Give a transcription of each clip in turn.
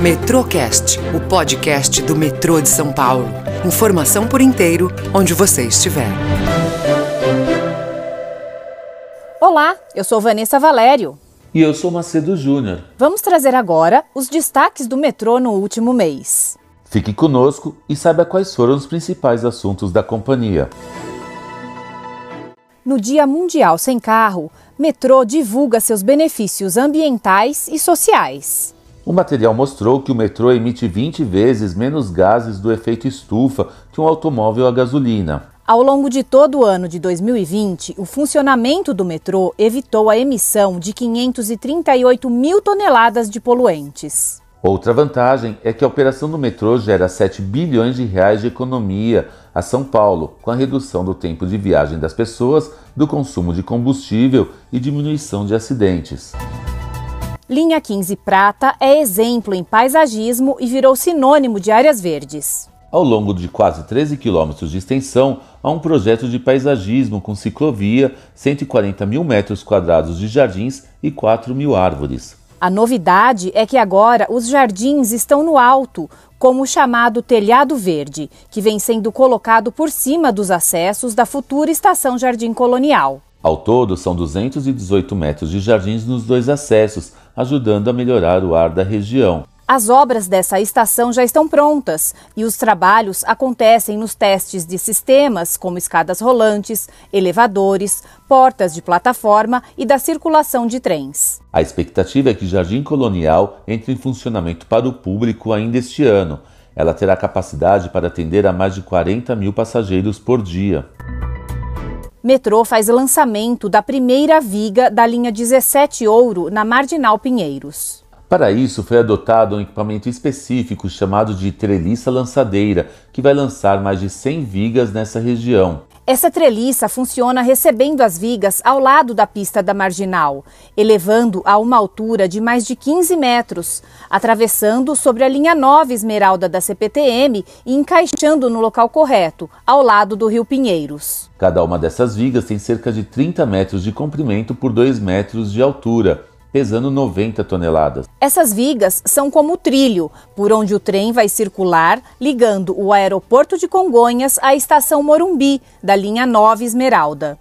Metrocast, o podcast do metrô de São Paulo. Informação por inteiro, onde você estiver. Olá, eu sou Vanessa Valério. E eu sou Macedo Júnior. Vamos trazer agora os destaques do metrô no último mês. Fique conosco e saiba quais foram os principais assuntos da companhia. No Dia Mundial Sem Carro, Metrô divulga seus benefícios ambientais e sociais. O material mostrou que o metrô emite 20 vezes menos gases do efeito estufa que um automóvel a gasolina. Ao longo de todo o ano de 2020, o funcionamento do metrô evitou a emissão de 538 mil toneladas de poluentes. Outra vantagem é que a operação do metrô gera 7 bilhões de reais de economia a São Paulo, com a redução do tempo de viagem das pessoas, do consumo de combustível e diminuição de acidentes. Linha 15 Prata é exemplo em paisagismo e virou sinônimo de áreas verdes. Ao longo de quase 13 quilômetros de extensão, há um projeto de paisagismo com ciclovia, 140 mil metros quadrados de jardins e 4 mil árvores. A novidade é que agora os jardins estão no alto, como o chamado telhado verde, que vem sendo colocado por cima dos acessos da futura estação Jardim Colonial. Ao todo, são 218 metros de jardins nos dois acessos, ajudando a melhorar o ar da região. As obras dessa estação já estão prontas e os trabalhos acontecem nos testes de sistemas como escadas rolantes, elevadores, portas de plataforma e da circulação de trens. A expectativa é que Jardim Colonial entre em funcionamento para o público ainda este ano. Ela terá capacidade para atender a mais de 40 mil passageiros por dia. Metrô faz lançamento da primeira viga da linha 17 Ouro na Marginal Pinheiros. Para isso, foi adotado um equipamento específico chamado de treliça lançadeira, que vai lançar mais de 100 vigas nessa região. Essa treliça funciona recebendo as vigas ao lado da pista da marginal, elevando a uma altura de mais de 15 metros, atravessando sobre a linha 9 Esmeralda da CPTM e encaixando no local correto, ao lado do Rio Pinheiros. Cada uma dessas vigas tem cerca de 30 metros de comprimento por 2 metros de altura pesando 90 toneladas. Essas vigas são como o trilho, por onde o trem vai circular, ligando o aeroporto de Congonhas à estação Morumbi, da linha 9 Esmeralda.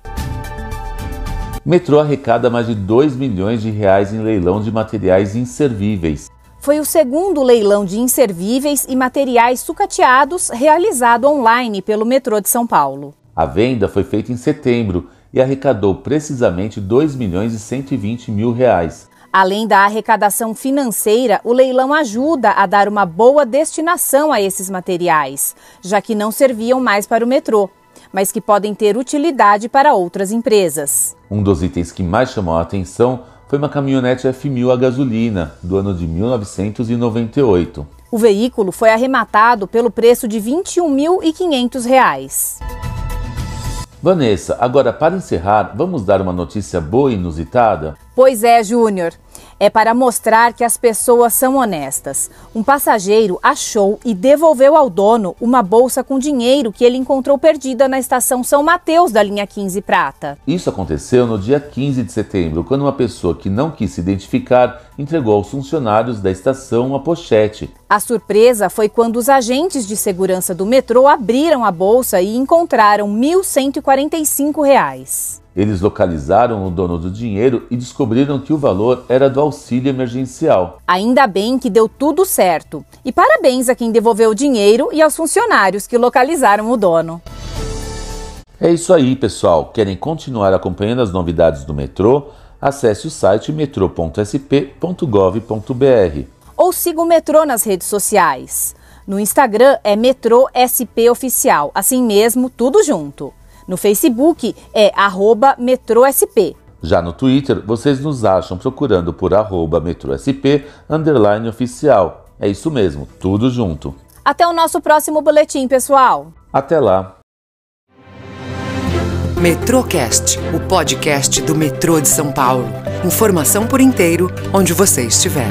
Metrô arrecada mais de 2 milhões de reais em leilão de materiais inservíveis. Foi o segundo leilão de inservíveis e materiais sucateados realizado online pelo Metrô de São Paulo. A venda foi feita em setembro e arrecadou precisamente 2 milhões e 120 mil reais. Além da arrecadação financeira, o leilão ajuda a dar uma boa destinação a esses materiais, já que não serviam mais para o metrô, mas que podem ter utilidade para outras empresas. Um dos itens que mais chamou a atenção foi uma caminhonete F1000 a gasolina, do ano de 1998. O veículo foi arrematado pelo preço de R$ 21.500. Vanessa, agora para encerrar, vamos dar uma notícia boa e inusitada? Pois é, Júnior é para mostrar que as pessoas são honestas. Um passageiro achou e devolveu ao dono uma bolsa com dinheiro que ele encontrou perdida na estação São Mateus da linha 15 Prata. Isso aconteceu no dia 15 de setembro, quando uma pessoa que não quis se identificar entregou aos funcionários da estação uma pochete. A surpresa foi quando os agentes de segurança do metrô abriram a bolsa e encontraram R$ 1.145. Eles localizaram o dono do dinheiro e descobriram que o valor era do auxílio emergencial. Ainda bem que deu tudo certo. E parabéns a quem devolveu o dinheiro e aos funcionários que localizaram o dono. É isso aí, pessoal. Querem continuar acompanhando as novidades do metrô? Acesse o site metrô.sp.gov.br. Ou siga o metrô nas redes sociais. No Instagram é Metrô SP Oficial, assim mesmo, tudo junto. No Facebook é metrosp. Já no Twitter, vocês nos acham procurando por arroba metrosp underline oficial. É isso mesmo, tudo junto. Até o nosso próximo boletim, pessoal. Até lá. Metrocast, o podcast do metrô de São Paulo. Informação por inteiro, onde você estiver.